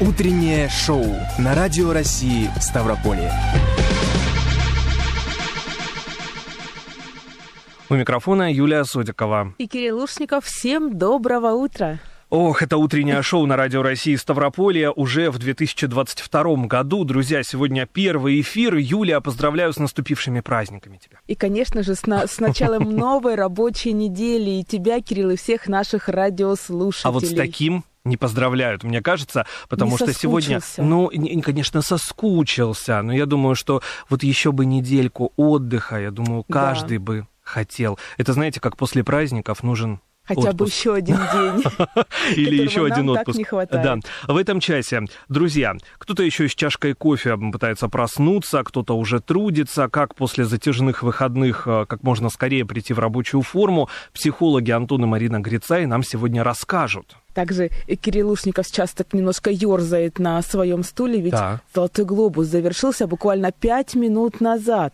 Утреннее шоу на Радио России Ставрополье. У микрофона Юлия Содикова. И Кирилл Лушников. Всем доброго утра. Ох, это утреннее шоу на Радио России Ставрополье уже в 2022 году. Друзья, сегодня первый эфир. Юлия, поздравляю с наступившими праздниками тебя. И, конечно же, с, на- с началом новой рабочей недели. И тебя, Кирилл, и всех наших радиослушателей. А вот с таким не поздравляют, мне кажется, потому Не что сегодня, ну, не- конечно, соскучился, но я думаю, что вот еще бы недельку отдыха, я думаю, Да. каждый бы хотел. Это, знаете, как после праздников нужен Хотя бы отпуск. еще один день. Или еще один отпуск. не хватает. Да. В этом часе, друзья, кто-то еще с чашкой кофе пытается проснуться, кто-то уже трудится, как после затяжных выходных э, как можно скорее прийти в рабочую форму. Психологи Антон и Марина Грицай нам сегодня расскажут. Также Кирилл Лушников сейчас так немножко ерзает на своем стуле, ведь Да. «Золотой глобус» завершился буквально пять минут назад.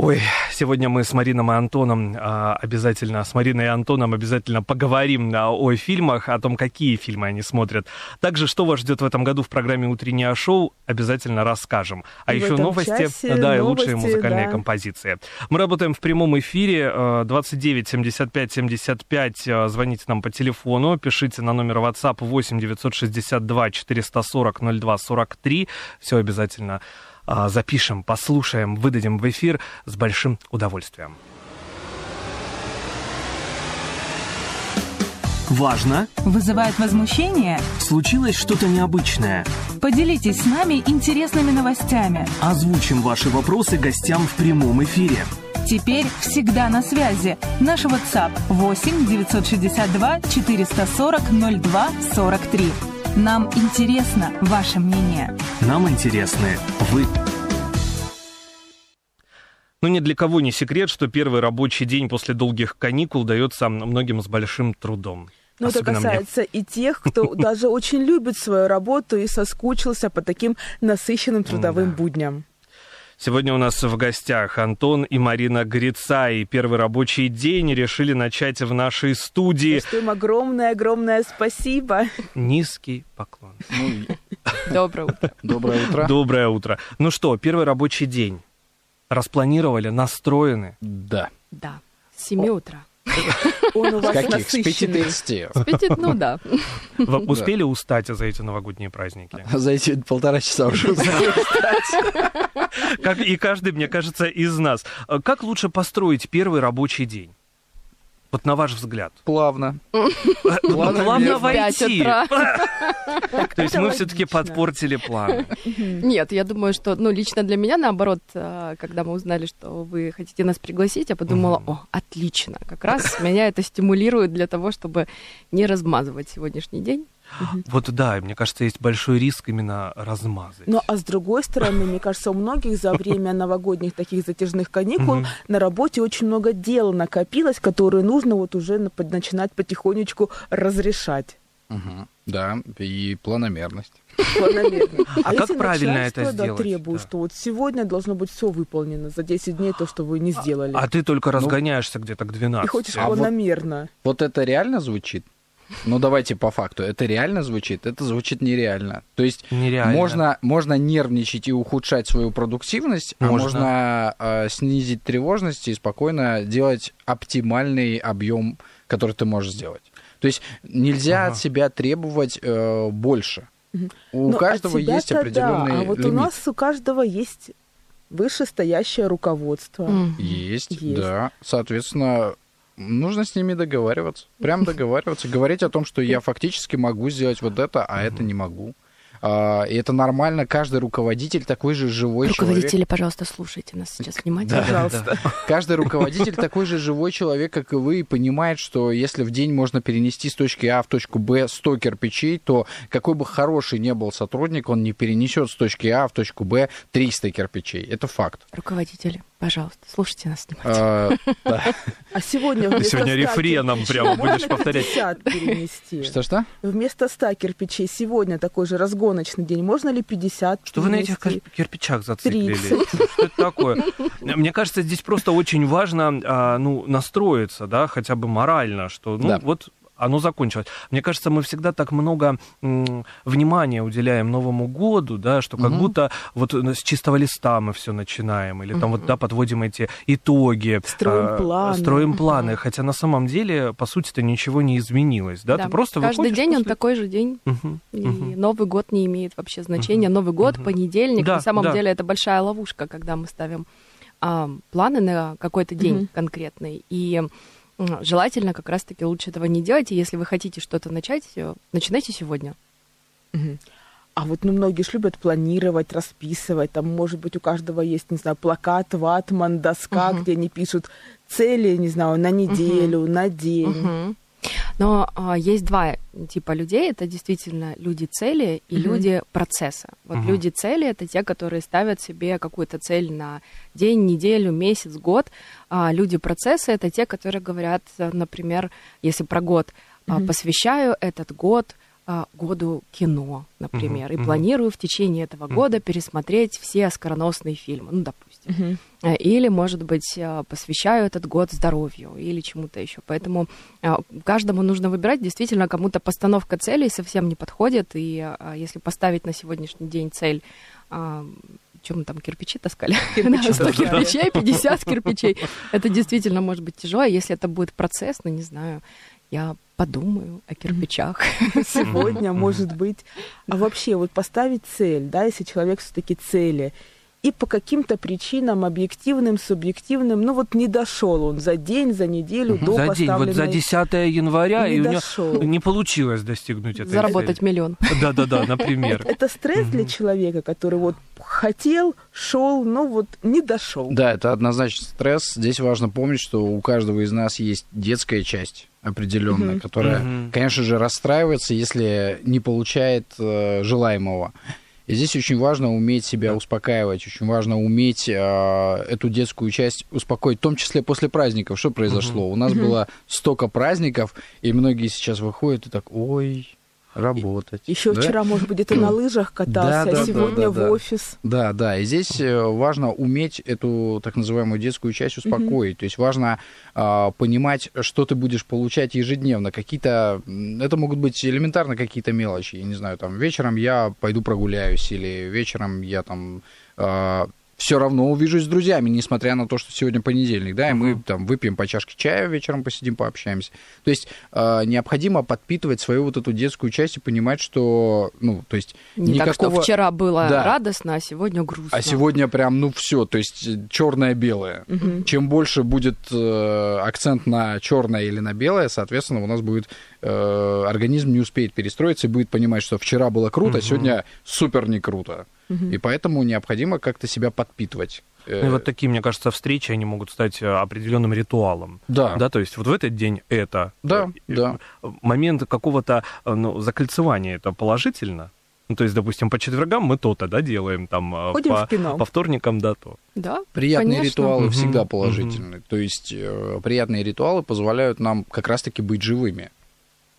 Ой, сегодня мы с Марином и Антоном а, обязательно, с Мариной и Антоном обязательно поговорим а, о фильмах, о том, какие фильмы они смотрят. Также, что вас ждет в этом году в программе «Утреннее шоу», обязательно расскажем. А И в еще новости, часе да, и новости, лучшие музыкальные да. композиции. Мы работаем в прямом эфире, э, 29 75 75, э, звоните нам по телефону, пишите на номер WhatsApp 8 962 440 02 43, все обязательно запишем, послушаем, выдадим в эфир с большим удовольствием. Важно! Вызывает возмущение? Случилось что-то необычное. Поделитесь с нами интересными новостями. Озвучим ваши вопросы гостям в прямом эфире. Теперь всегда на связи. Наш WhatsApp 8 962 440 02 43. Нам интересно ваше мнение. Нам интересны вы. Ну, ни для кого не секрет, что первый рабочий день после долгих каникул дается многим с большим трудом. Но это Особенно мне. касается и тех, кто даже очень любит свою работу и соскучился по таким насыщенным трудовым будням. Сегодня у нас в гостях Антон и Марина Грицай. Первый рабочий день решили начать в нашей студии. Что им огромное-огромное спасибо. Низкий поклон. Доброе утро. Доброе утро. Доброе утро. Ну что, первый рабочий день. Распланировали, настроены. Да. Да, с 7 утра. Он у вас каких? С насыщенный. 5.30. С ну да. Вы успели устать за эти новогодние праздники? За эти полтора часа уже Как и каждый, мне кажется, из нас. Как лучше построить первый рабочий день? Вот на ваш взгляд. плавно. Плавно, Плавно в пять войти. утра. То есть мы все-таки подпортили план. Нет, я думаю, что, ну, лично для меня, наоборот, э, когда мы узнали, что вы хотите нас пригласить, я подумала, о, отлично, как раз меня это стимулирует для того, чтобы не размазывать сегодняшний день. Вот да, мне кажется, есть большой риск именно размазать. Ну, а с другой стороны, мне кажется, у многих за время новогодних таких затяжных каникул на работе очень много дел накопилось, которые нужно вот уже начинать потихонечку разрешать. Да, и планомерность. планомерно. А как если правильно это да, сделать? требует, Да. что вот сегодня должно быть все выполнено, за 10 дней то, что вы не сделали. А ты только разгоняешься где-то к 12. И хочешь А вот- планомерно. Вот это реально звучит? Ну, давайте по факту. Это реально звучит? Это звучит нереально. То есть Нереально. можно, можно нервничать и ухудшать свою продуктивность, а Можно. можно э, снизить тревожность и спокойно делать оптимальный объем, который ты можешь сделать. То есть нельзя Ага. от себя требовать э, больше. У Ну, от каждого есть определенный да, а вот лимит. у нас у каждого есть вышестоящее руководство. Есть, Есть. да. Соответственно, нужно с ними договариваться. Прям договариваться. Говорить о том, что я фактически могу сделать вот это, а это не могу. А, И это нормально. Каждый руководитель такой же живой человек. Руководители, пожалуйста, слушайте нас сейчас внимательно. Пожалуйста. Каждый руководитель такой же живой человек, как и вы, и понимает, что если в день можно перенести с точки А в точку Б 100 кирпичей, то какой бы хороший не был сотрудник, он не перенесет с точки А в точку Б 300 кирпичей. Это факт. Руководители, пожалуйста, слушайте нас внимательно. А. А сегодня сегодня 100 рефреном прямо будешь повторять. 50 перенести. Что-что? Вместо 100 кирпичей сегодня такой же разгоночный день. Можно ли 50 Что вы на этих кирпичах зациклились? 30. Что это такое? Мне кажется, здесь просто очень важно а, ну, настроиться, да, хотя бы морально, что ну вот оно закончилось. Мне кажется, мы всегда так много внимания уделяем Новому году, да, что как Мгм. будто вот э, с чистого листа мы все начинаем, или там вот, да, подводим эти итоги. Строим а, планы. Строим планы, хотя на самом деле, по сути-то, ничего не изменилось, да, ты просто Каждый выходишь день он после- такой же день, Мгм, и мгм. Новый год не имеет вообще значения. Новый год, Мгм. понедельник, Да, на самом да. деле это большая ловушка, когда мы ставим а, планы на какой-то день Мгм. конкретный. И желательно как раз-таки лучше этого не делать. И если вы хотите что-то начать, э, начинайте сегодня. Мгм. А вот ну, многие ж любят планировать, расписывать. Там, может быть, у каждого есть, не знаю, плакат, ватман, доска, Мгм. где они пишут цели, не знаю, на неделю, на день. Мгм. Но а, есть два типа людей. Это действительно люди цели и Мгм. люди процесса. Вот Мгм. люди цели это те, которые ставят себе какую-то цель на день, неделю, месяц, год. А люди процесса это те, которые говорят, например, если про год, Мгм. посвящаю этот год году кино, например, и мгм. планирую в течение этого Мгм. года пересмотреть все оскароносные фильмы, ну, допустим. Э, Или, может быть, э, посвящаю этот год здоровью или чему-то еще. Поэтому э, каждому нужно выбирать. Действительно, кому-то постановка целей совсем не подходит. И если поставить на сегодняшний день цель чем мы там кирпичи таскали? Кирпичи Да, 100 таскали. кирпичей, 50 кирпичей. Это действительно может быть тяжело. Если это будет процесс, ну, не знаю, я подумаю о кирпичах. Сегодня, может быть. А вообще, вот поставить цель, да, если человек все-таки цели, и по каким-то причинам, объективным, субъективным, ну вот не дошел он за день, за неделю до За день, вот за поставленной- 10 января, Не и у него не получилось достигнуть этой Заработать миллион. Да-да-да, например. Это стресс для человека, который вот хотел, шел, но вот не дошел. Да, это однозначно стресс. Здесь важно помнить, что у каждого из нас есть детская часть определенная, Мгм. которая, Мгм. конечно же, расстраивается, если не получает э, желаемого. И здесь очень важно уметь себя успокаивать, очень важно уметь э, эту детскую часть успокоить, в том числе после праздников. Что произошло? У нас Мгм. было столько праздников, и многие сейчас выходят и так, ой, работать. Еще Да? вчера, может быть, где-то на лыжах катался, Да, да, а сегодня да, да, да. в офис. Да, да, и здесь э, важно уметь эту так называемую детскую часть успокоить. То есть важно а, понимать, что ты будешь получать ежедневно. Какие-то, это могут быть элементарно какие-то мелочи. Я не знаю, там вечером я пойду прогуляюсь или вечером я там все равно увижусь с друзьями, несмотря на то, что сегодня понедельник, да, и мы там выпьем по чашке чая вечером, посидим, пообщаемся. То есть э, необходимо подпитывать свою вот эту детскую часть и понимать, что, ну, то есть Не так, что никакого... вчера было Да. радостно, а сегодня грустно. А сегодня прям, ну все, то есть черное-белое. Мгм. Чем больше будет э, акцент на черное или на белое, соответственно, у нас будет э, организм не успеет перестроиться и будет понимать, что вчера было круто, а Мгм. сегодня супер не круто. Мгм. И поэтому необходимо как-то себя подпитывать. Э, Ну и вот такие, мне кажется, встречи, они могут стать э, определенным ритуалом. Да. Да, то есть вот в этот день это. Да, да. Момент какого-то ну, закольцевания это положительно. Ну, то есть, допустим, по четвергам мы то-то, да, делаем, там, Ходим по, в кино. по вторникам, да, то. Да, Приятные конечно. ритуалы Мгм, всегда положительны. То есть э, приятные ритуалы позволяют нам как раз-таки быть живыми.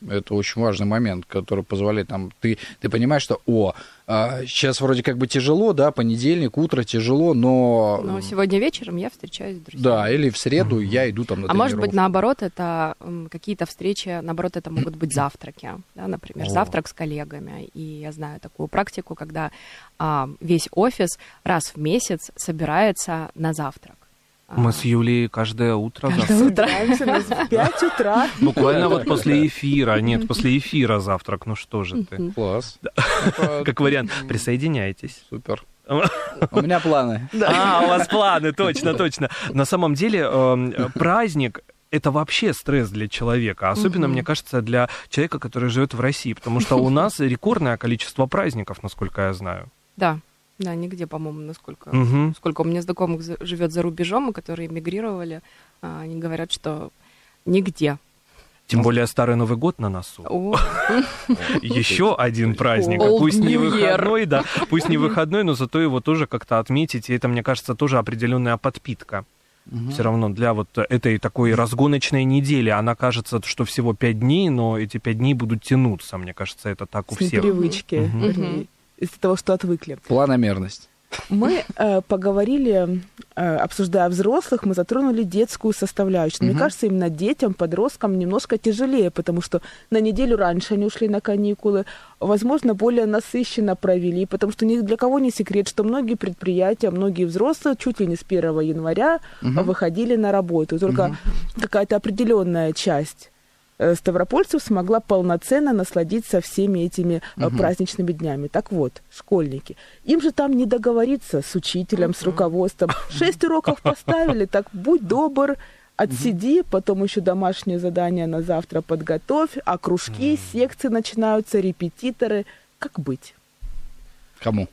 Это очень важный момент, который позволяет нам... Ты, ты понимаешь, что, о, а, сейчас вроде как бы тяжело, да, понедельник, утро тяжело, но... Но сегодня вечером я встречаюсь с друзьями. Да, или в среду я иду там на А может быть, наоборот, это какие-то встречи, наоборот, это могут быть завтраки, да, например, О. завтрак с коллегами. И я знаю такую практику, когда а, весь офис раз в месяц собирается на завтрак. А, Мы с Юлей каждое утро Каждое утро. В 5 утра. Буквально вот после эфира. Нет, после эфира завтрак. Ну что же ты. Класс. Как вариант, присоединяйтесь. Супер. У меня планы. А, у вас планы, точно, точно. На самом деле эм, праздник это вообще стресс для человека, особенно, Мгм. мне кажется, для человека, который живет в России, потому что у нас рекордное количество праздников, насколько я знаю. Да, да, нигде, по-моему, насколько... Мгм. Сколько у меня знакомых живет за рубежом, и которые эмигрировали, а, они говорят, что нигде. Тем более Старый Новый год на носу. О, Еще один праздник. Пусть не выходной, да, пусть не выходной, но зато его тоже как-то отметить. И это, мне кажется, тоже определенная подпитка. Все равно для вот этой такой разгоночной недели. Она кажется, что всего пять дней, но эти пять дней будут тянуться. Мне кажется, это так у всех. непривычки, Мгм. Из-за того, что отвыкли. Планомерность. Мы э, поговорили, э, обсуждая взрослых, мы затронули детскую составляющую. Мне Мгм. кажется, именно детям, подросткам немножко тяжелее, потому что на неделю раньше они ушли на каникулы, возможно, более насыщенно провели, потому что ни для кого не секрет, что многие предприятия, многие взрослые чуть ли не с 1 января Мгм. выходили на работу. Только какая-то определенная часть ставропольцев смогла полноценно насладиться всеми этими э, Мгм. праздничными днями. Так вот, школьники, им же там не договориться с учителем, с руководством. Шесть уроков поставили, так будь добр, отсиди, потом еще домашнее задание на завтра подготовь, а кружки, секции начинаются, репетиторы. Как быть? Кому?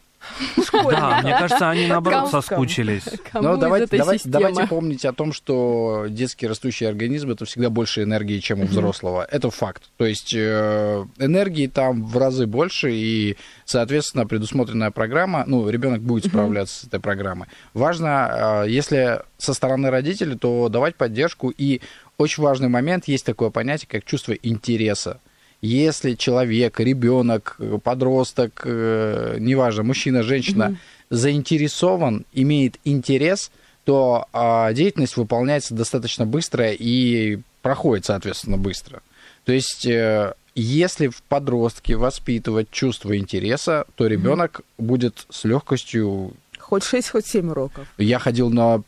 Да, мне кажется, они наоборот соскучились. Ну, из давайте, давайте помнить о том, что детский растущий организм это всегда больше энергии, чем у взрослого. Это факт. То есть э, энергии там в разы больше, и, соответственно, предусмотренная программа, ну, ребенок будет справляться с этой программой. Важно, э, если со стороны родителей, то давать поддержку. И очень важный момент, есть такое понятие, как чувство интереса. Если человек, ребенок, подросток, э, неважно, мужчина, женщина, заинтересован, имеет интерес, то а, деятельность выполняется достаточно быстро и проходит, соответственно, быстро. То есть, э, если в подростке воспитывать чувство интереса, то ребенок будет с легкостью. Хоть шесть, хоть семь уроков. Я ходил на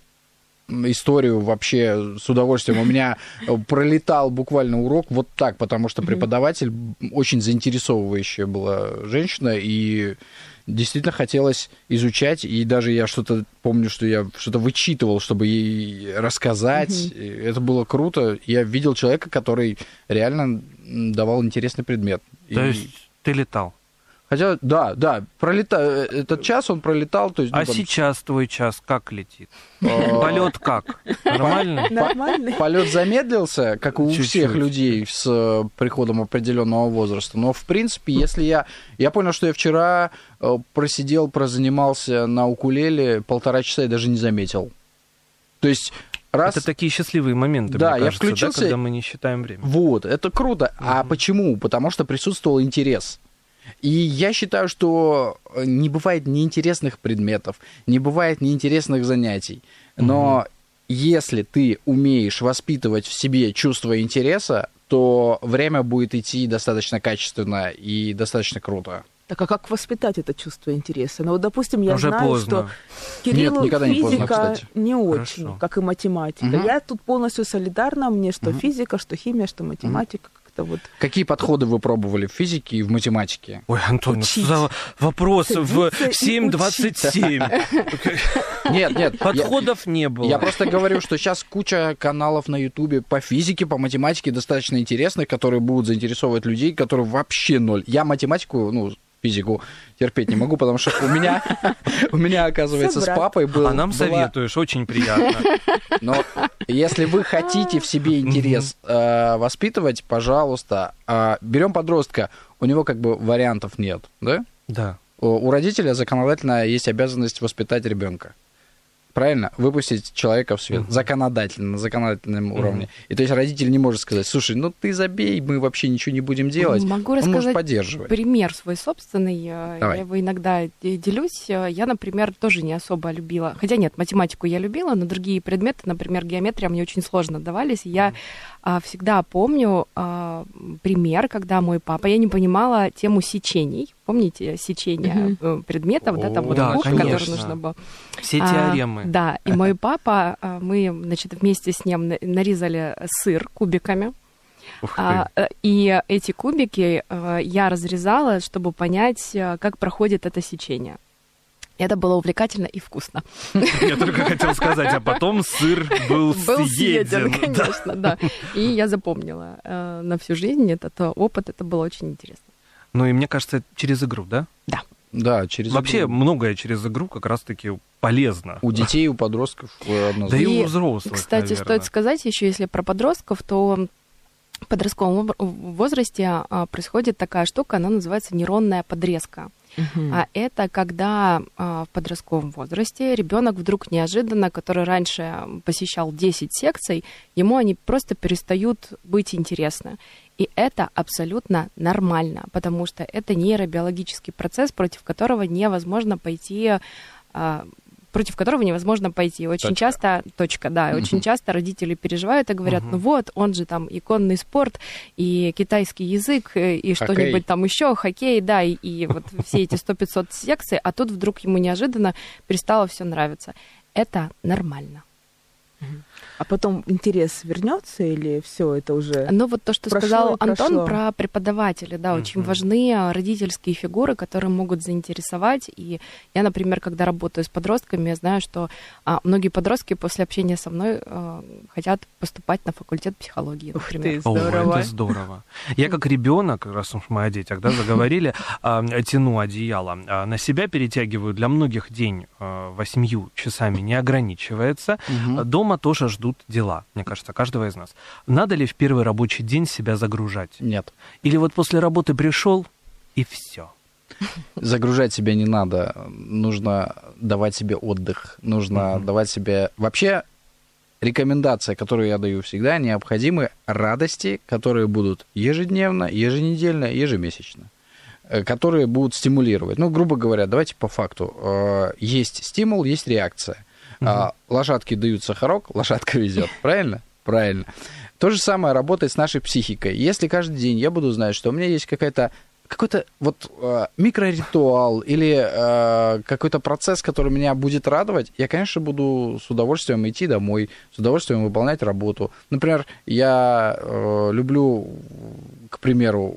историю вообще с удовольствием. У меня пролетал буквально урок вот так, потому что преподаватель очень заинтересовывающая была женщина, и действительно хотелось изучать, и даже я что-то помню, что я что-то вычитывал, чтобы ей рассказать. Это было круто. Я видел человека, который реально давал интересный предмет. То И- есть ты летал. Хотя, да, да, пролета... этот час он пролетал, то есть... ну, А там, сейчас твой час как летит? э, Полет как? Нормально? Нормальный? Полет замедлился, как у всех людей с э, приходом определенного возраста. Но в принципе, если я. Я понял, что я вчера э, просидел, прозанимался на укулеле полтора часа и даже не заметил. То есть, раз. Это такие счастливые моменты, Да, мне я кажется, да, включился- когда мы не считаем время. Вот, это круто. А почему? Потому что присутствовал интерес. И я считаю, что э, не бывает неинтересных предметов, не бывает неинтересных занятий. Но если ты умеешь воспитывать в себе чувство интереса, то время будет идти достаточно качественно и достаточно круто. Так а как воспитать это чувство интереса? Ну вот, допустим, я Уже знаю, что поздно. Кириллу Нет, никогда не поздно, физика кстати. не очень, Хорошо. как и математика. Мгм. Я тут полностью солидарна, мне что физика, что химия, что математика, как-то вот. Какие подходы вы пробовали в физике и в математике? Ой, Антон, ну что Учить. за вопрос в Садиться и 7.27? Нет, нет. Подходов не было. Я просто говорю, что сейчас куча каналов на Ютубе по физике, по математике достаточно интересных, которые будут заинтересовывать людей, которые вообще ноль. Я математику, ну, физику терпеть не могу, потому что у меня, у меня оказывается, с папой был... А нам была- советуешь, очень приятно. Но если вы хотите в себе интерес э, воспитывать, пожалуйста, э, берем подростка, у него как бы вариантов нет, да? Да. У у родителя законодательно есть обязанность воспитать ребенка. Правильно? Выпустить человека в свет. Законодательно, на законодательном уровне. И то есть родитель не может сказать, слушай, ну ты забей, мы вообще ничего не будем делать. Могу Он может рассказать поддерживать. пример свой собственный. э, Давай. Я его иногда де- делюсь. Э, Я, например, тоже не особо любила. Хотя нет, математику я любила, но другие предметы, например, геометрия, мне очень сложно давались. И Я а, всегда помню а, пример, когда мой папа, я не понимала тему сечений. Помните сечение э, предметов, да, там вот Да, который конечно. нужно было. Все А, теоремы. Да, и мой папа, а, мы, значит, вместе с ним на- нарезали сыр кубиками. А, э, и эти кубики э, я разрезала, чтобы понять, э, как проходит это сечение. Это было увлекательно и вкусно. Я только хотел сказать, а потом сыр был Был съеден, съеден. Да. конечно, да. И я запомнила э, на всю жизнь этот э, опыт, это было очень интересно. Ну и мне кажется, через игру, да? Да, через Вообще игру. многое через игру как раз-таки полезно. у детей, у подростков э, Да однозначно. и И, у взрослых, Кстати, наверное. стоит сказать еще, если про подростков, то в подростковом возрасте а, происходит такая штука, она называется нейронная подрезка. А это когда а, в подростковом возрасте ребенок вдруг неожиданно, который раньше посещал 10 секций, ему они просто перестают быть интересны. И это абсолютно нормально, потому что это нейробиологический процесс, против которого невозможно пойти а, против которого невозможно пойти. Очень Точка. часто, точка, да, Мгм. очень часто родители переживают и говорят, Мгм. ну вот, он же там иконный спорт, и китайский язык, э, и что-нибудь там еще, хоккей, да, и, и вот все эти 100-500 секций, а тут вдруг ему неожиданно перестало все нравиться. Это нормально. А потом интерес вернется или все это уже? Но вот то, что Прошло сказал Антон прошло. про преподавателя, да, очень Мгм. важны а, родительские фигуры, которые могут заинтересовать. И я, например, когда работаю с подростками, я знаю, что а, многие подростки после общения со мной а, хотят поступать на факультет психологии, Ух например. ты, О, здорово. это здорово. Я как ребенок, раз уж мы о детях да, заговорили, а, тяну одеяло. А, На себя перетягиваю. Для многих день восьмью часами не ограничивается. Дома тоже ждут дела, мне кажется, каждого из нас. Надо ли в первый рабочий день себя загружать? Нет. Или вот после работы пришел и все? Загружать себя не надо. Нужно давать себе отдых. Нужно Мгм. давать себе... Вообще, рекомендация, которую я даю всегда, необходимы радости, которые будут ежедневно, еженедельно, ежемесячно э, которые будут стимулировать. Ну, грубо говоря, давайте по факту. Э, Есть стимул, есть реакция. А, Лошадке дают сахарок, лошадка везет. Правильно? Правильно. То же самое работает с нашей психикой. Если каждый день я буду знать, что у меня есть какая-то какой-то вот э, микроритуал или э, какой-то процесс, который меня будет радовать, я, конечно, буду с удовольствием идти домой, с удовольствием выполнять работу. Например, я э, люблю, к примеру,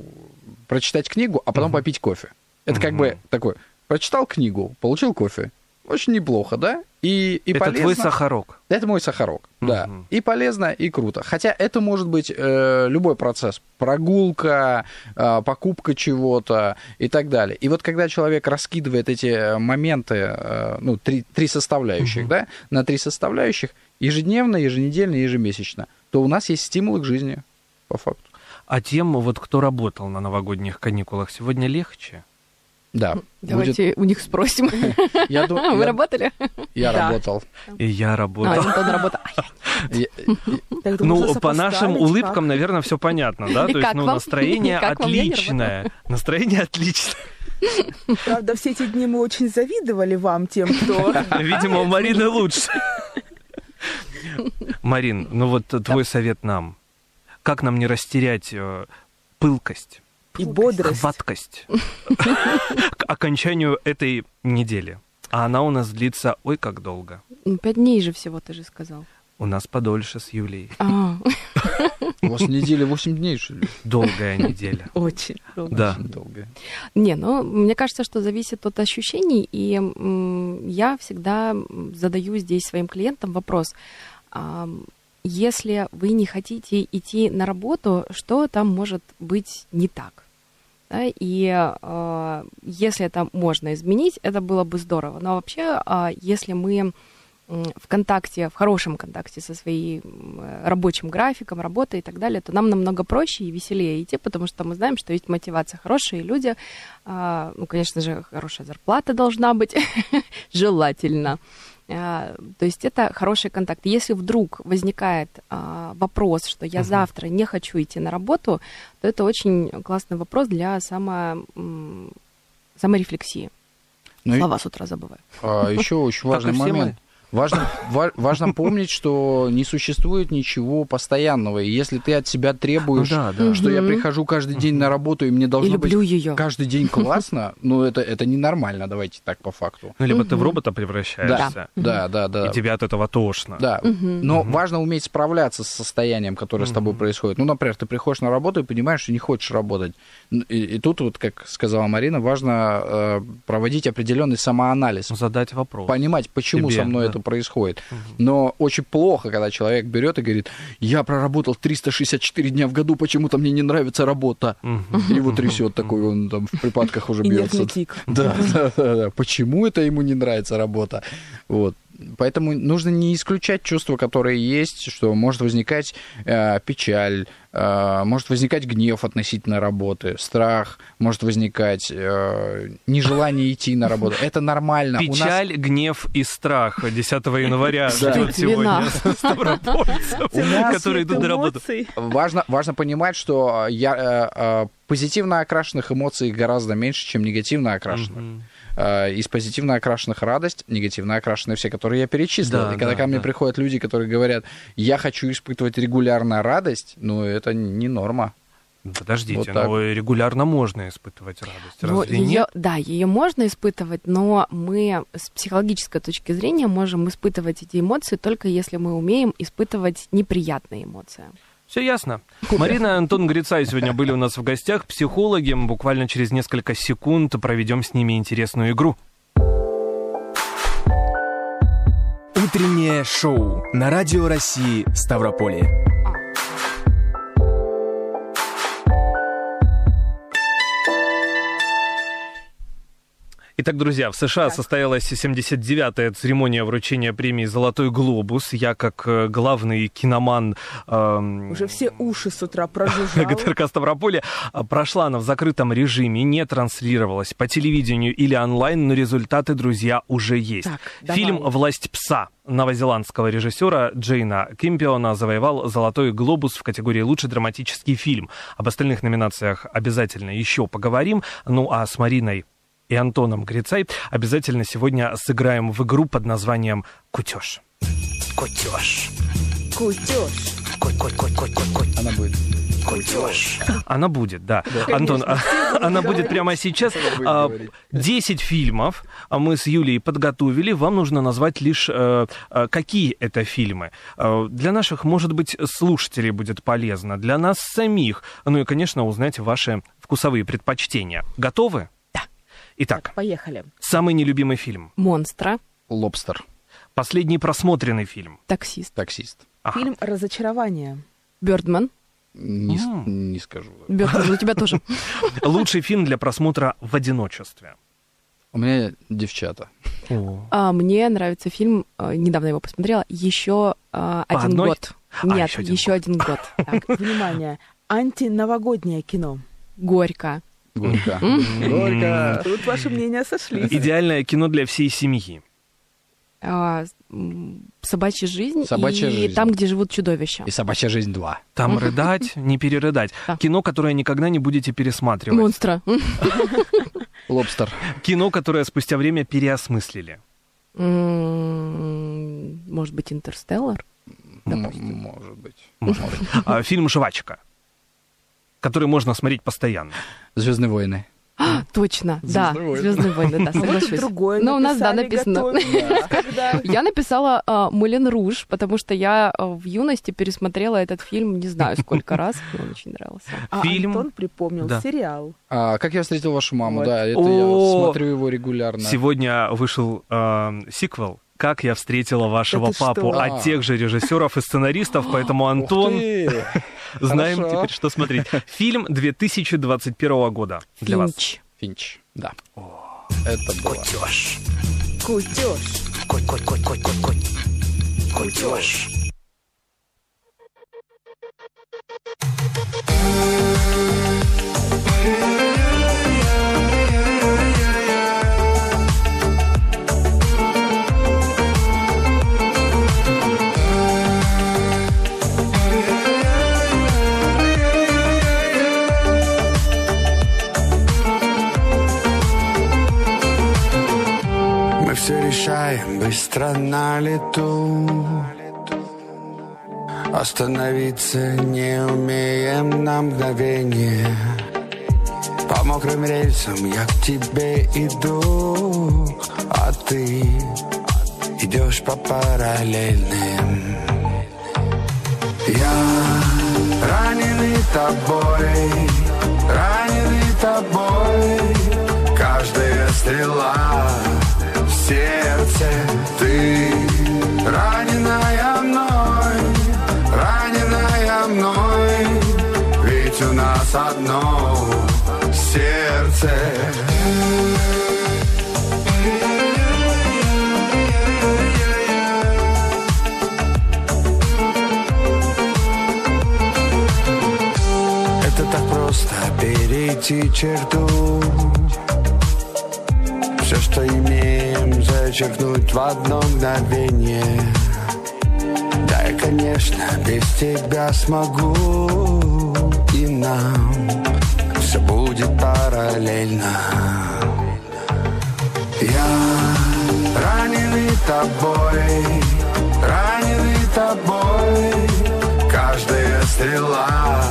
прочитать книгу, а потом Мгм. попить кофе. Это как Мгм. бы такой, прочитал книгу, получил кофе. Очень неплохо, да? И, и это полезно. твой сахарок. Это мой сахарок, да. Мгм. И полезно, и круто. Хотя это может быть э, любой процесс. Прогулка, э, покупка чего-то и так далее. И вот когда человек раскидывает эти э, моменты, э, ну, три, три составляющих, Мгм. да, на три составляющих, ежедневно, еженедельно, ежемесячно, то у нас есть стимулы к жизни, по факту. А тем, вот кто работал на новогодних каникулах, сегодня легче? Да. будет- Давайте у них спросим. Я, ду- Вы я- работали? я Да. работал. И я А, работал. Антон работал. А я Ну, по нашим улыбкам, наверное, все понятно, да? То есть, ну, настроение отличное. Настроение отличное. Правда, все эти дни мы очень завидовали вам, тем, кто... Видимо, у Марины лучше. Марин, ну вот твой совет нам. Как нам не растерять э, пылкость, И бодрость. хваткость к окончанию этой недели? А она у нас длится, ой, как долго. Ну, Пять дней же всего, ты же сказал. У нас подольше с Юлей. А, У вас неделя 8 дней, что ли? Долгая неделя. Очень. долго. Да. Очень долго. Не, ну, мне кажется, что зависит от ощущений, и м, я всегда задаю здесь своим клиентам вопрос. Если вы не хотите идти на работу, что там может быть не так? Да, и э, если это можно изменить, это было бы здорово. Но вообще, а, если мы в контакте, в хорошем контакте со своим э, рабочим графиком, работой и так далее, то нам намного проще и веселее идти, потому что мы знаем, что есть мотивация, хорошие люди, а, ну, конечно же, хорошая зарплата должна быть, желательно. А, То есть это хороший контакт. Если вдруг возникает а, вопрос, что я Мгм. завтра не хочу идти на работу, то это очень классный вопрос для само, саморефлексии. Ну и- Слова с утра забываю. А еще очень важный и все мы. Важно, ва- важно помнить, что не существует ничего постоянного. И если ты от себя требуешь, да, да. что я прихожу каждый день на работу, и мне И должно быть люблю ее. каждый день классно, ну это, это ненормально, давайте так по факту. Ну, либо ты в робота превращаешься, Да, да, да. и тебе от этого тошно. Да, но важно уметь справляться с состоянием, которое с тобой происходит. Ну, например, ты приходишь на работу и понимаешь, что не хочешь работать. И, и тут, вот, как сказала Марина, важно э, проводить определенный самоанализ. Задать вопрос. Понимать, почему со мной да. это происходит. Но очень плохо, когда человек берет и говорит, я проработал 364 дня в году, почему-то мне не нравится работа. И его трясет такой, он там в припадках уже бьется. да, да, да. Почему это ему не нравится работа? Вот. Поэтому нужно не исключать чувства, которые есть, что может возникать э, печаль, э, может возникать гнев относительно работы, страх, может возникать э, нежелание идти на работу. Это нормально. У нас- Печаль, гнев и страх 10 января ждет сегодня ставропольцев, У нас которые идут на работу. Важно, важно понимать, что я, э, э, позитивно окрашенных эмоций гораздо меньше, чем негативно окрашенных. Э, из позитивно окрашенных радость, негативно окрашенные все, которые я перечислил. Да, и когда да, ко мне да. приходят люди, которые говорят, я хочу испытывать регулярно радость, ну, это не норма. Подождите, Вот так. но регулярно можно испытывать радость. Ну, Разве её- нет? да, ее можно испытывать, но мы с психологической точки зрения можем испытывать эти эмоции только если мы умеем испытывать неприятные эмоции. Все ясно. Марина и Антон Грицай сегодня были у нас в гостях, психологи. Буквально через несколько секунд проведем с ними интересную игру. Утреннее шоу на Радио России Ставрополье. Итак, друзья, в США состоялась 79-я церемония вручения премии «Золотой глобус». Я, как э, главный киноман эм, Уже все уши с утра прожужжал. ГТРК Ставрополя, а, прошла она в закрытом режиме, не транслировалась по телевидению или онлайн, но результаты, друзья, уже есть. Так, давай. Фильм «Власть пса» новозеландского режиссера Джейна Кимпиона завоевал «Золотой глобус» в категории «Лучший драматический фильм». Об остальных номинациях обязательно еще поговорим. Ну а с Мариной и Антоном Грицай обязательно сегодня сыграем в игру под названием «Кутеж». Кутеж. Кутеж. Она будет. Кутеж. Она будет, да. Антон, а- она будет прямо сейчас. будет А, говорить. 10 фильмов а мы с Юлей подготовили. Вам нужно назвать лишь, э, э, какие это фильмы. Э, Для наших, может быть, слушателей будет полезно, для нас самих. Ну и, конечно, узнать ваши вкусовые предпочтения. Готовы? Итак, Поехали. самый нелюбимый фильм. Монстра, Лобстер. Последний просмотренный фильм. таксист, Таксист. Ага. Фильм «Разочарование». Бёрдман. Не, с- М. не скажу. Бёрдман, у тебя тоже. Лучший фильм для просмотра в одиночестве. У меня девчата. А, мне нравится фильм, э, недавно его посмотрела, еще э, По один одной? год. А, Нет, еще один еще один год. Так, внимание. Антиновогоднее кино. Горько. Горько. Горько. Тут ваши мнения сошлись. Идеальное кино для всей семьи. А, Собачья жизнь «Собачья и жизнь». там, где живут чудовища. И собачья жизнь 2. Там рыдать, не перерыдать. Да. Кино, которое никогда не будете пересматривать. Монстра. Лобстер. Кино, которое спустя время переосмыслили. Может быть, Интерстеллар? М- Может быть. Может быть. А, Фильм «Жвачка», который можно смотреть постоянно. Звездные войны. А, точно, да, «Звездные войны». Звездные войны, да, Может, соглашусь. другое Ну, у нас, да, написано. Я написала а, Мулен Руж, потому что я а, в юности пересмотрела этот фильм не знаю сколько раз, мне он очень нравился. А Фильм- Антон припомнил Да. сериал. А, как я встретил вашу маму, Вот. да, это О! я смотрю его регулярно. Сегодня вышел э, сиквел «Как я встретила вашего ты папу» что? от тех же режиссеров и сценаристов, поэтому, Ух Антон, знаем Хорошо. теперь, что смотреть. Фильм 2021 года для вас. Финч. Финч, да. Это было. Кутеж. Кутеж. Кутеж. Мы решаем быстро на лету. Остановиться не умеем на мгновение. По мокрым рельсам я к тебе иду А ты идешь по параллельным. Я раненый тобой Раненый тобой Каждая стрела сердце Ты раненая мной Раненая мной. Ведь у нас одно сердце. Это так просто перейти черту. Все, что имеем, зачеркнуть в одно мгновение Да, я, конечно, без тебя смогу. И нам все будет параллельно. Тобой, раненый тобой, каждая стрела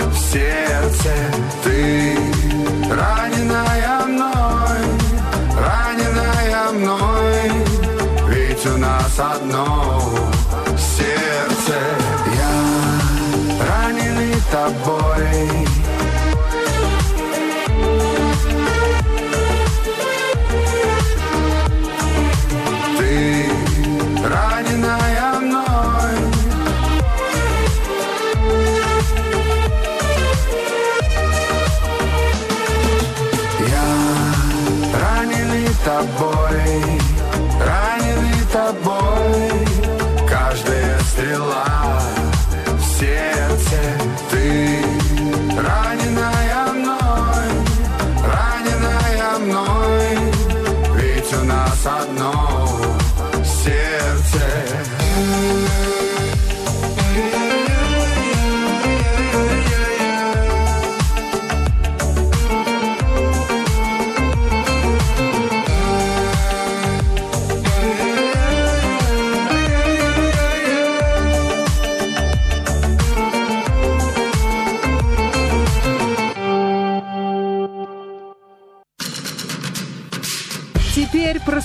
в сердце ты, раненая нас одно сердце. Я раненый тобой.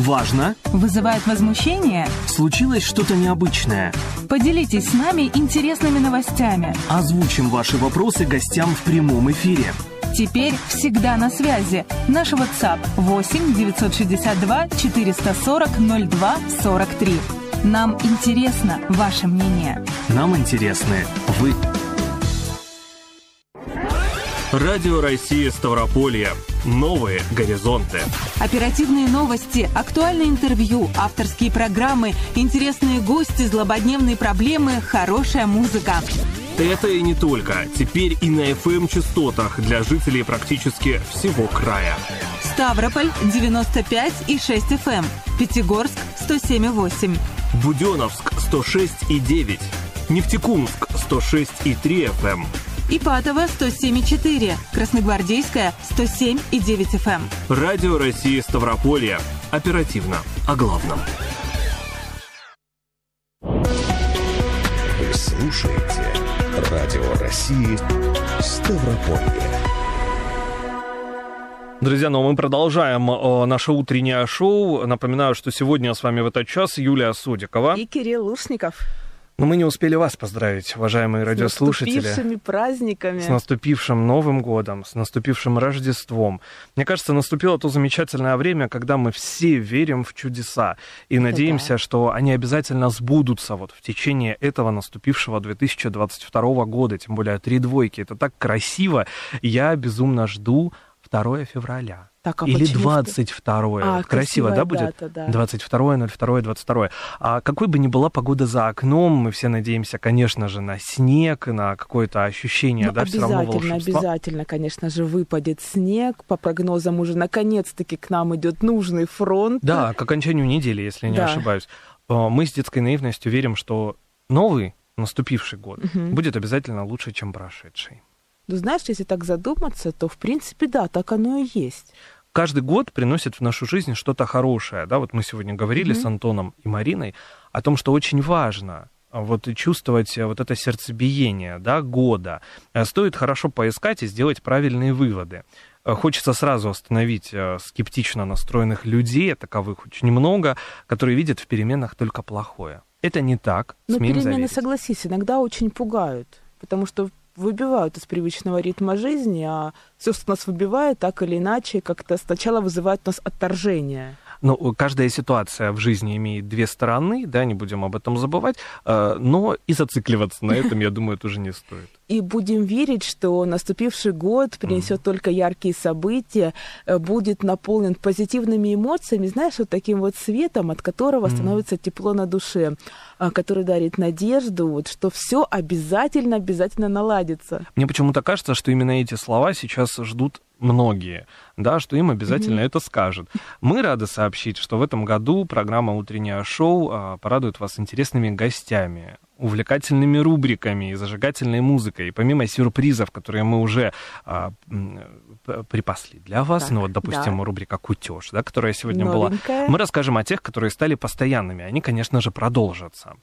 Важно? Вызывает возмущение? Случилось что-то необычное. Поделитесь с нами интересными новостями. Озвучим ваши вопросы гостям в прямом эфире. Теперь всегда на связи. Наш WhatsApp 8 962 440 02 43. Нам интересно ваше мнение. Нам интересны вы. Радио России Ставрополье. Новые горизонты. Оперативные новости, актуальные интервью, авторские программы, интересные гости, злободневные проблемы, хорошая музыка. Это и не только. Теперь и на FM-частотах для жителей практически всего края. Ставрополь 95 и 6 FM, Пятигорск 107 и 8. Буденновск 106 и 9. Нефтекумск 106 и 3 FM. Ипатово 107,4, Красногвардейская 107,9 FM. Радио России Ставрополье. Оперативно. О главном. Вы слушаете Радио России Ставрополье. Друзья, ну мы продолжаем э, наше утреннее шоу. Напоминаю, что сегодня с вами в этот час Юлия Судикова. И Кирилл Лушников. Но мы не успели вас поздравить, уважаемые С радиослушатели. наступившими праздниками. С наступившим Новым годом, с наступившим Рождеством. Мне кажется, наступило то замечательное время, когда мы все верим в чудеса и надеемся, что они обязательно сбудутся вот в течение этого наступившего 2022 года. Тем более три двойки. Это так красиво. Я безумно жду 2 февраля. Так, а Или почему? 22 А, Красиво, да, будет? дата, да. 22 02 22 А какой бы ни была погода за окном, мы все надеемся, конечно же, на снег, на какое-то ощущение, Ну, да, все равно обязательно, волшебства. обязательно, конечно же, выпадет снег. По прогнозам уже наконец-таки к нам идет нужный фронт. Да, к окончанию недели, если не Да. ошибаюсь. А, Мы с детской наивностью верим, что новый наступивший год Мгм. будет обязательно лучше, чем прошедший. Ну, знаешь, если так задуматься, то, в принципе, да, так оно и есть. каждый год приносит в нашу жизнь что-то хорошее. Да, вот мы сегодня говорили Мгм. с Антоном и Мариной о том, что очень важно а, вот чувствовать а, вот это сердцебиение да, года. А, Стоит хорошо поискать и сделать правильные выводы. А, Хочется сразу остановить скептично настроенных людей, таковых очень много, которые видят в переменах только плохое. Это не так, Но смеем перемены, заверить. согласись, иногда очень пугают, потому что выбивают из привычного ритма жизни, а все, что нас выбивает, так или иначе, как-то сначала вызывает у нас отторжение. Ну, каждая ситуация в жизни имеет две стороны, да, не будем об этом забывать, э, но и зацикливаться на этом, я думаю, тоже не стоит. И будем верить, что наступивший год принесет только яркие события, э, будет наполнен позитивными эмоциями, знаешь, вот таким вот светом, от которого становится тепло на душе, а, который дарит надежду, вот, что все обязательно, обязательно наладится. Мне почему-то кажется, что именно эти слова сейчас ждут многие, да, что им обязательно mm-hmm. это скажут. Мы рады сообщить, что в этом году программа «Утреннее шоу» а, порадует вас интересными гостями, увлекательными рубриками и зажигательной музыкой. И помимо сюрпризов, которые мы уже а, припасли для вас, так, ну вот, допустим, да. рубрика «Кутеж», да, которая сегодня Новенькая. была, мы расскажем о тех, которые стали постоянными. Они, конечно же, продолжатся.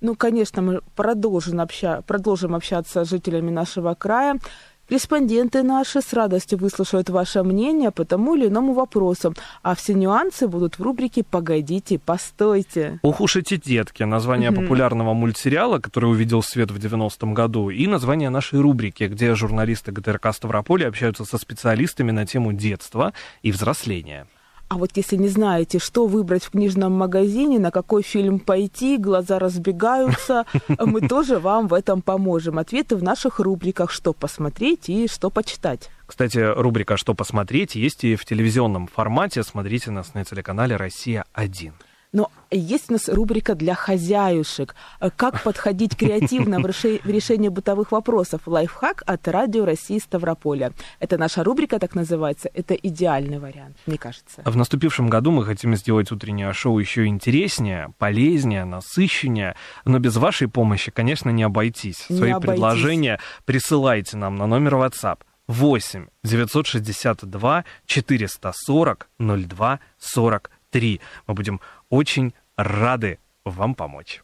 Ну, конечно, мы продолжим, обща... продолжим общаться с жителями нашего края. Респонденты наши с радостью выслушают ваше мнение по тому или иному вопросу, а все нюансы будут в рубрике «Погодите, постойте». «Ох уж эти детки» — название mm-hmm. популярного мультсериала, который увидел свет в 90-м году, и название нашей рубрики, где журналисты ГТРК Ставрополя общаются со специалистами на тему детства и взросления. А вот если не знаете, что выбрать в книжном магазине, на какой фильм пойти, глаза разбегаются, мы тоже вам в этом поможем. Ответы в наших рубриках «Что посмотреть» и «Что почитать». Кстати, рубрика «Что посмотреть» есть и в телевизионном формате. Смотрите нас на телеканале «Россия-1». Но есть у нас рубрика для хозяюшек. Как подходить креативно в решении бытовых вопросов. Лайфхак от Радио России Ставрополя. Это наша рубрика, так называется. Это идеальный вариант, мне кажется. В наступившем году мы хотим сделать утреннее шоу еще интереснее, полезнее, насыщеннее. Но без вашей помощи, конечно, не обойтись. Не Свои обойтись. предложения присылайте нам на номер WhatsApp 8 962 440 02 43. Мы будем очень рады вам помочь.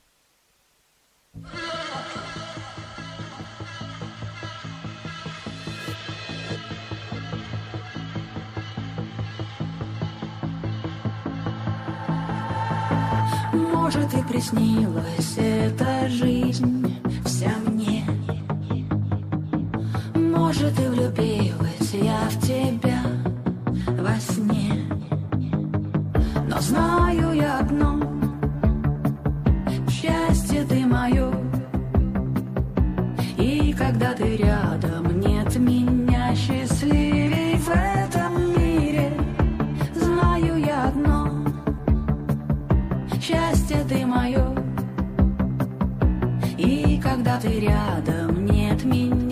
Может, и приснилась эта жизнь вся мне. Может, и влюбилась я в тебя во сне. Но знаю я одно. Счастье ты мое И когда ты рядом Нет меня счастливей в этом мире. Знаю я одно. Счастье ты мое И когда ты рядом Нет меня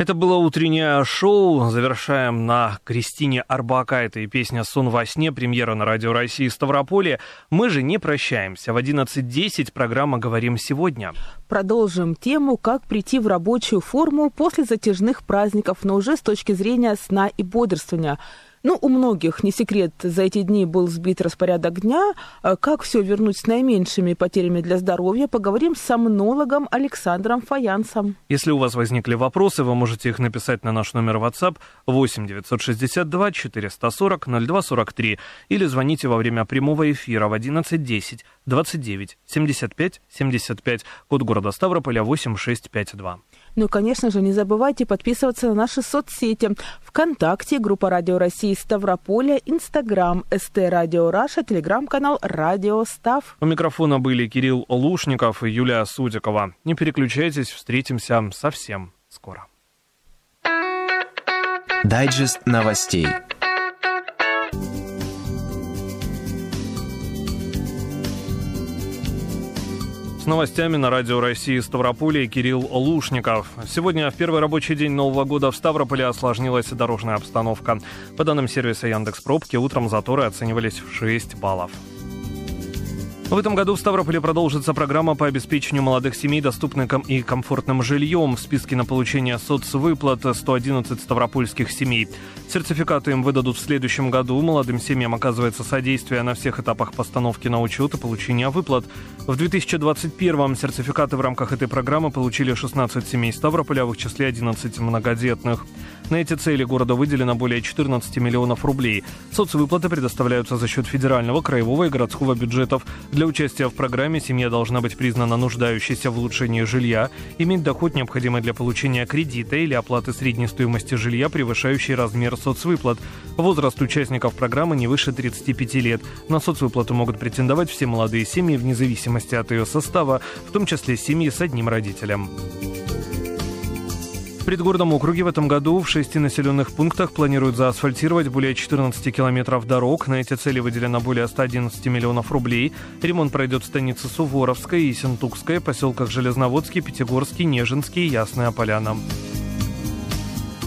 Это было утреннее шоу. Завершаем на Кристине Арбакайте и песня «Сон во сне», премьера на Радио России Ставрополье. Мы же не прощаемся. В 11.10 программа «Говорим сегодня». Продолжим тему, как прийти в рабочую форму после затяжных праздников, но уже с точки зрения сна и бодрствования. Ну, у многих, не секрет, за эти дни был сбит распорядок дня. А Как все вернуть с наименьшими потерями для здоровья, поговорим с сомнологом Александром Фаянсом. Если у вас возникли вопросы, вы можете их написать на наш номер WhatsApp 8 962 440 0243 или звоните во время прямого эфира в 1110 29 75 75, код города Ставрополя 8652. Ну и, конечно же, не забывайте подписываться на наши соцсети. ВКонтакте, группа Радио России Ставрополя, Инстаграм, ST Radio Russia, Телеграм-канал Радио Став. У микрофона были Кирилл Лушников и Юлия Судикова. Не переключайтесь, встретимся совсем скоро. Дайджест новостей. С новостями на Радио России Ставрополье Кирилл Лушников. Сегодня в первый рабочий день Нового года в Ставрополе осложнилась дорожная обстановка. По данным сервиса Яндекс Пробки, утром заторы оценивались в 6 баллов. В этом году в Ставрополе продолжится программа по обеспечению молодых семей доступным и комфортным жильем. В списке на получение соцвыплат 111 ставропольских семей. Сертификаты им выдадут в следующем году. Молодым семьям оказывается содействие на всех этапах постановки на учет и получения выплат. В 2021-м сертификаты в рамках этой программы получили 16 семей Ставрополя, в их числе 11 многодетных. На эти цели городу выделено более 14 миллионов рублей. Соцвыплаты предоставляются за счет федерального, краевого и городского бюджетов. Для участия в программе семья должна быть признана нуждающейся в улучшении жилья, иметь доход, необходимый для получения кредита или оплаты средней стоимости жилья, превышающий размер соцвыплат. Возраст участников программы не выше 35 лет. На соцвыплату могут претендовать все молодые семьи вне зависимости от ее состава, в том числе семьи с одним родителем. В предгорном округе в этом году в шести населенных пунктах планируют заасфальтировать более 14 километров дорог. На эти цели выделено более 111 миллионов рублей. Ремонт пройдет в станице Суворовская и Сентукская, поселках Железноводский, Пятигорский, Нежинский и Ясная Поляна.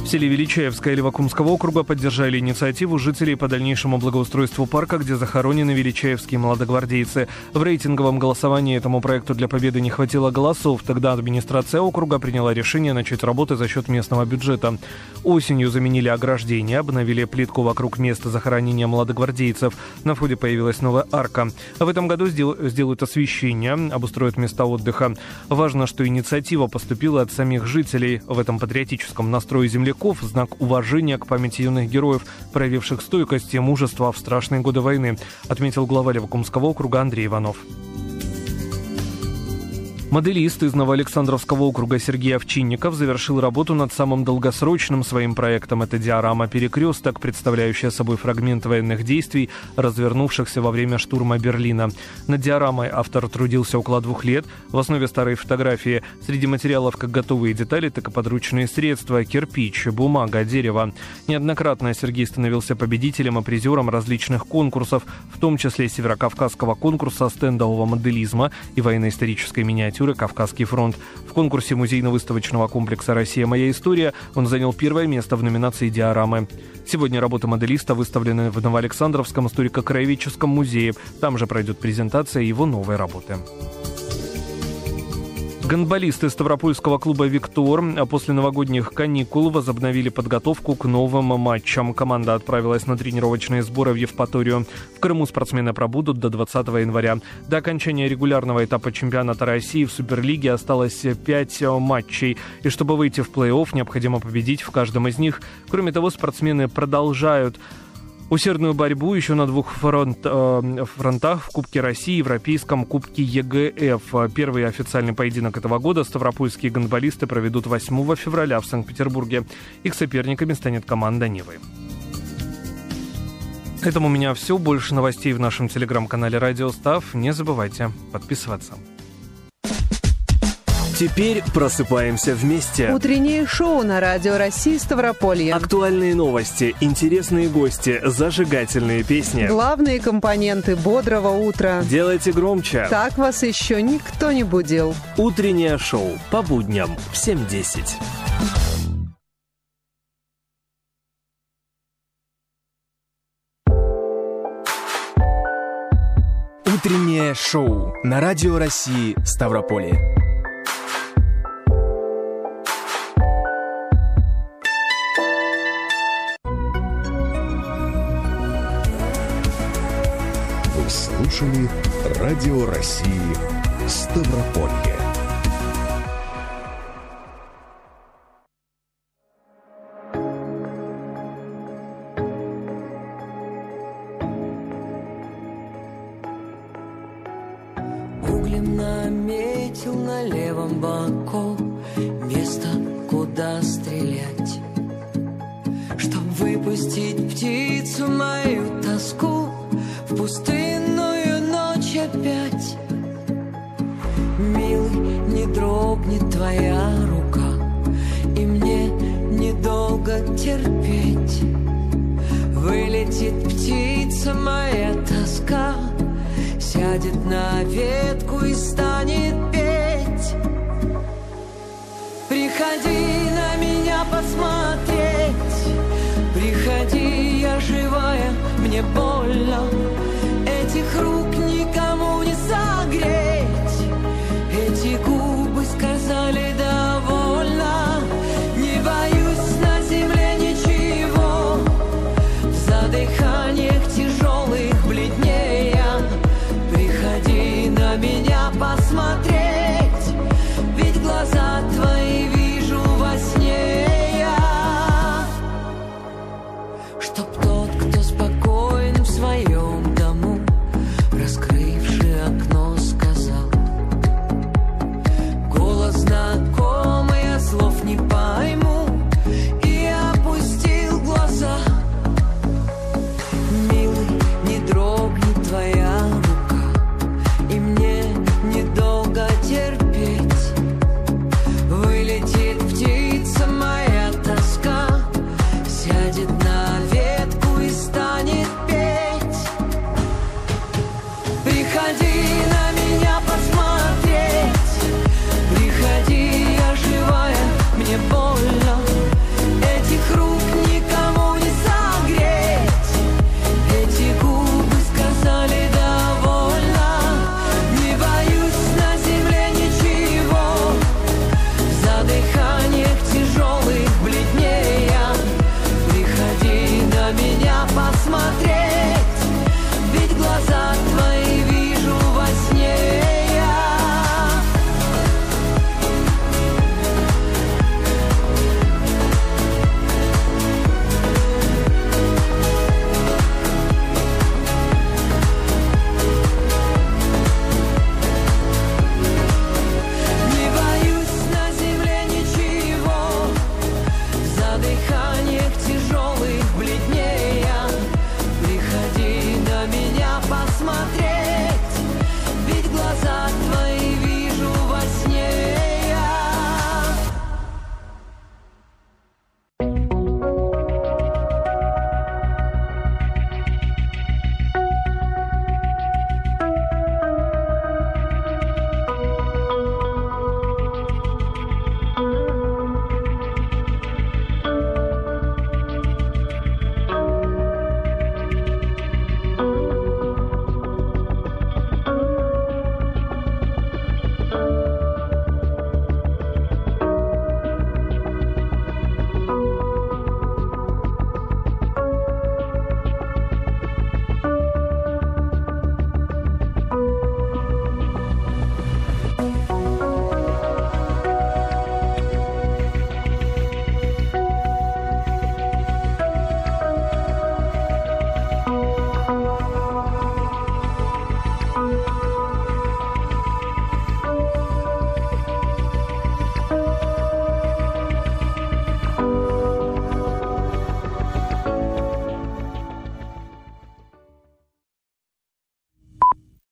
В селе Величаевское Левакумского округа поддержали инициативу жителей по дальнейшему благоустройству парка, где захоронены величаевские молодогвардейцы. В рейтинговом голосовании этому проекту для победы не хватило голосов. Тогда администрация округа приняла решение начать работы за счет местного бюджета. Осенью заменили ограждение, обновили плитку вокруг места захоронения молодогвардейцев. На входе появилась новая арка. В этом году сдел- сделают освещение, обустроят места отдыха. Важно, что инициатива поступила от самих жителей. В этом патриотическом настрое земляков в знак уважения к памяти юных героев, проявивших стойкость и мужество в страшные годы войны, отметил глава Левакумского округа Андрей Иванов. Моделист из Новоалександровского округа Сергей Овчинников завершил работу над самым долгосрочным своим проектом. Это диорама «Перекресток», представляющая собой фрагмент военных действий, развернувшихся во время штурма Берлина. Над диорамой автор трудился около двух лет. В основе старой фотографии среди материалов как готовые детали, так и подручные средства, кирпич, бумага, дерево. Неоднократно Сергей становился победителем и призером различных конкурсов, в том числе Северокавказского конкурса стендового моделизма и военно-исторической миниатюры «Кавказский фронт». В конкурсе музейно-выставочного комплекса «Россия. Моя история» он занял первое место в номинации «Диорамы». Сегодня работы моделиста выставлены в Новоалександровском историко-краеведческом музее. Там же пройдет презентация его новой работы. Гандболисты Ставропольского клуба «Виктор» после новогодних каникул возобновили подготовку к новым матчам. Команда отправилась на тренировочные сборы в Евпаторию. В Крыму спортсмены пробудут до 20 января. До окончания регулярного этапа чемпионата России в Суперлиге осталось 5 матчей. И чтобы выйти в плей-офф, необходимо победить в каждом из них. Кроме того, спортсмены продолжают Усердную борьбу еще на двух фронт, э, фронтах в Кубке России и Европейском Кубке ЕГФ. Первый официальный поединок этого года ставропольские гандболисты проведут 8 февраля в Санкт-Петербурге. Их соперниками станет команда Невы. На этом у меня все. Больше новостей в нашем телеграм-канале Радио Став. Не забывайте подписываться. Теперь просыпаемся вместе. Утреннее шоу на Радио России Ставрополье. Актуальные новости, интересные гости, зажигательные песни. Главные компоненты бодрого утра. Делайте громче. Так вас еще никто не будил. Утреннее шоу по будням в 7.10. Утреннее шоу на Радио России Ставрополье. Слушали Радио России Ставрополье.